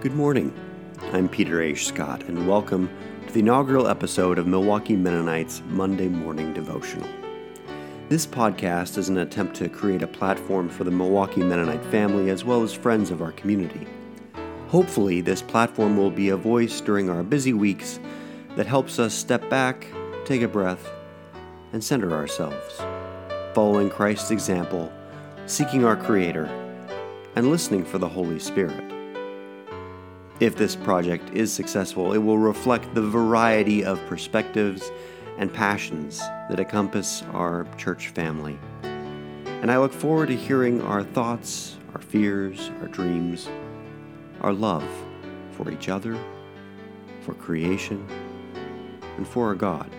Good morning. I'm Peter H. Scott, and welcome to the inaugural episode of Milwaukee Mennonites Monday Morning Devotional. This podcast is an attempt to create a platform for the Milwaukee Mennonite family as well as friends of our community. Hopefully, this platform will be a voice during our busy weeks that helps us step back, take a breath, and center ourselves, following Christ's example, seeking our Creator, and listening for the Holy Spirit. If this project is successful, it will reflect the variety of perspectives and passions that encompass our church family. And I look forward to hearing our thoughts, our fears, our dreams, our love for each other, for creation, and for our God.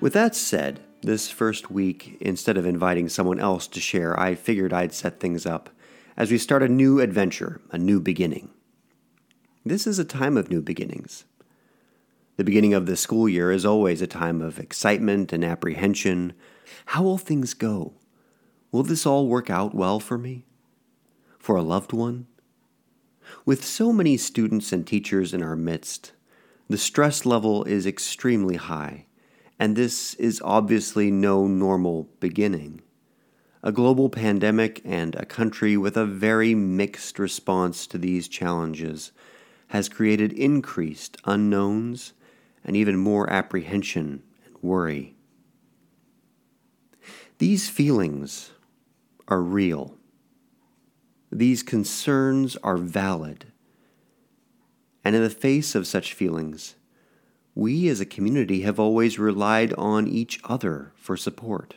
With that said, this first week, instead of inviting someone else to share, I figured I'd set things up as we start a new adventure, a new beginning. This is a time of new beginnings. The beginning of the school year is always a time of excitement and apprehension. How will things go? Will this all work out well for me? For a loved one? With so many students and teachers in our midst, the stress level is extremely high, and this is obviously no normal beginning a global pandemic, and a country with a very mixed response to these challenges has created increased unknowns and even more apprehension and worry. These feelings are real. These concerns are valid. And in the face of such feelings, we as a community have always relied on each other for support.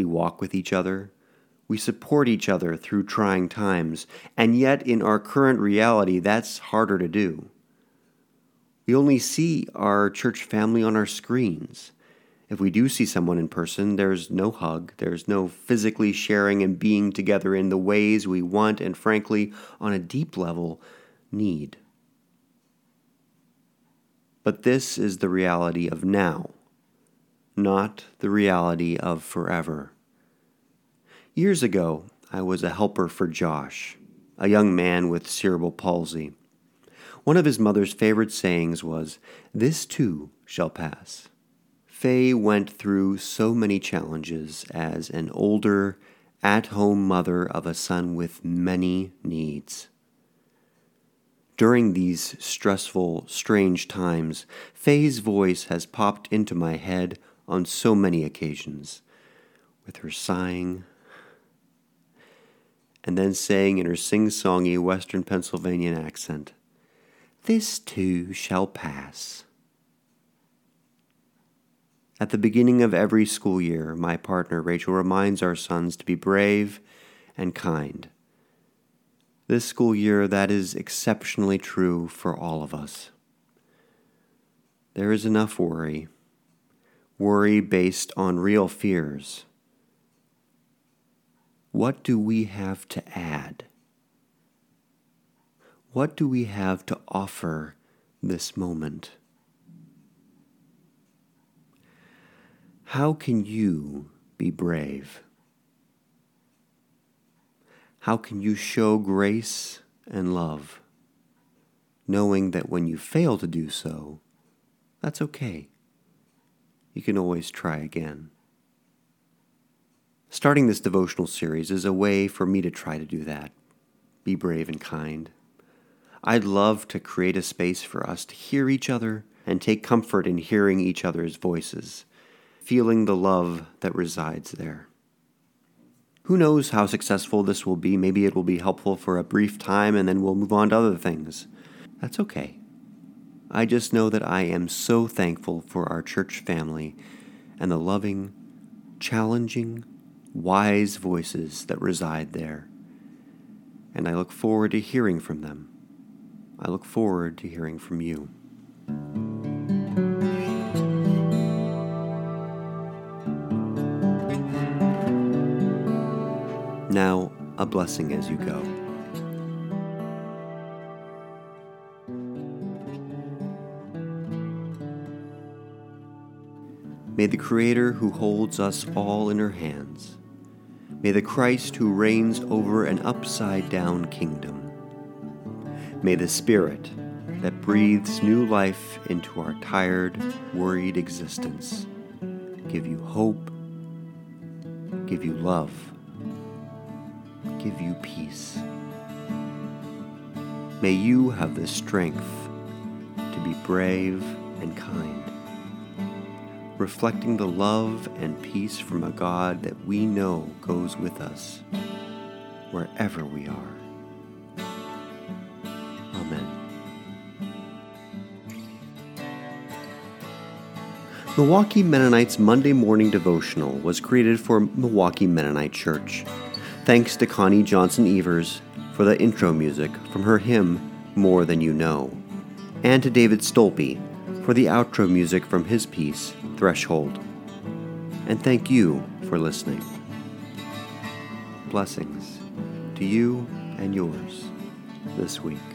We walk with each other. We support each other through trying times. And yet, in our current reality, that's harder to do. We only see our church family on our screens. If we do see someone in person, there's no hug, there's no physically sharing and being together in the ways we want and, frankly, on a deep level, need. But this is the reality of now not the reality of forever. Years ago, I was a helper for Josh, a young man with cerebral palsy. One of his mother's favorite sayings was, This too shall pass. Faye went through so many challenges as an older, at home mother of a son with many needs. During these stressful, strange times, Faye's voice has popped into my head on so many occasions, with her sighing and then saying in her sing songy Western Pennsylvanian accent, This too shall pass. At the beginning of every school year, my partner Rachel reminds our sons to be brave and kind. This school year, that is exceptionally true for all of us. There is enough worry worry based on real fears. What do we have to add? What do we have to offer this moment? How can you be brave? How can you show grace and love, knowing that when you fail to do so, that's okay? You can always try again. Starting this devotional series is a way for me to try to do that. Be brave and kind. I'd love to create a space for us to hear each other and take comfort in hearing each other's voices, feeling the love that resides there. Who knows how successful this will be? Maybe it will be helpful for a brief time and then we'll move on to other things. That's okay. I just know that I am so thankful for our church family and the loving, challenging, wise voices that reside there. And I look forward to hearing from them. I look forward to hearing from you. Now, a blessing as you go. May the Creator who holds us all in her hands, may the Christ who reigns over an upside down kingdom, May the Spirit that breathes new life into our tired, worried existence give you hope, give you love, give you peace. May you have the strength to be brave and kind, reflecting the love and peace from a God that we know goes with us wherever we are. Amen. Milwaukee Mennonites Monday Morning Devotional was created for Milwaukee Mennonite Church. Thanks to Connie Johnson Evers for the intro music from her hymn More Than You Know, and to David Stolpe for the outro music from his piece Threshold. And thank you for listening. Blessings to you and yours this week.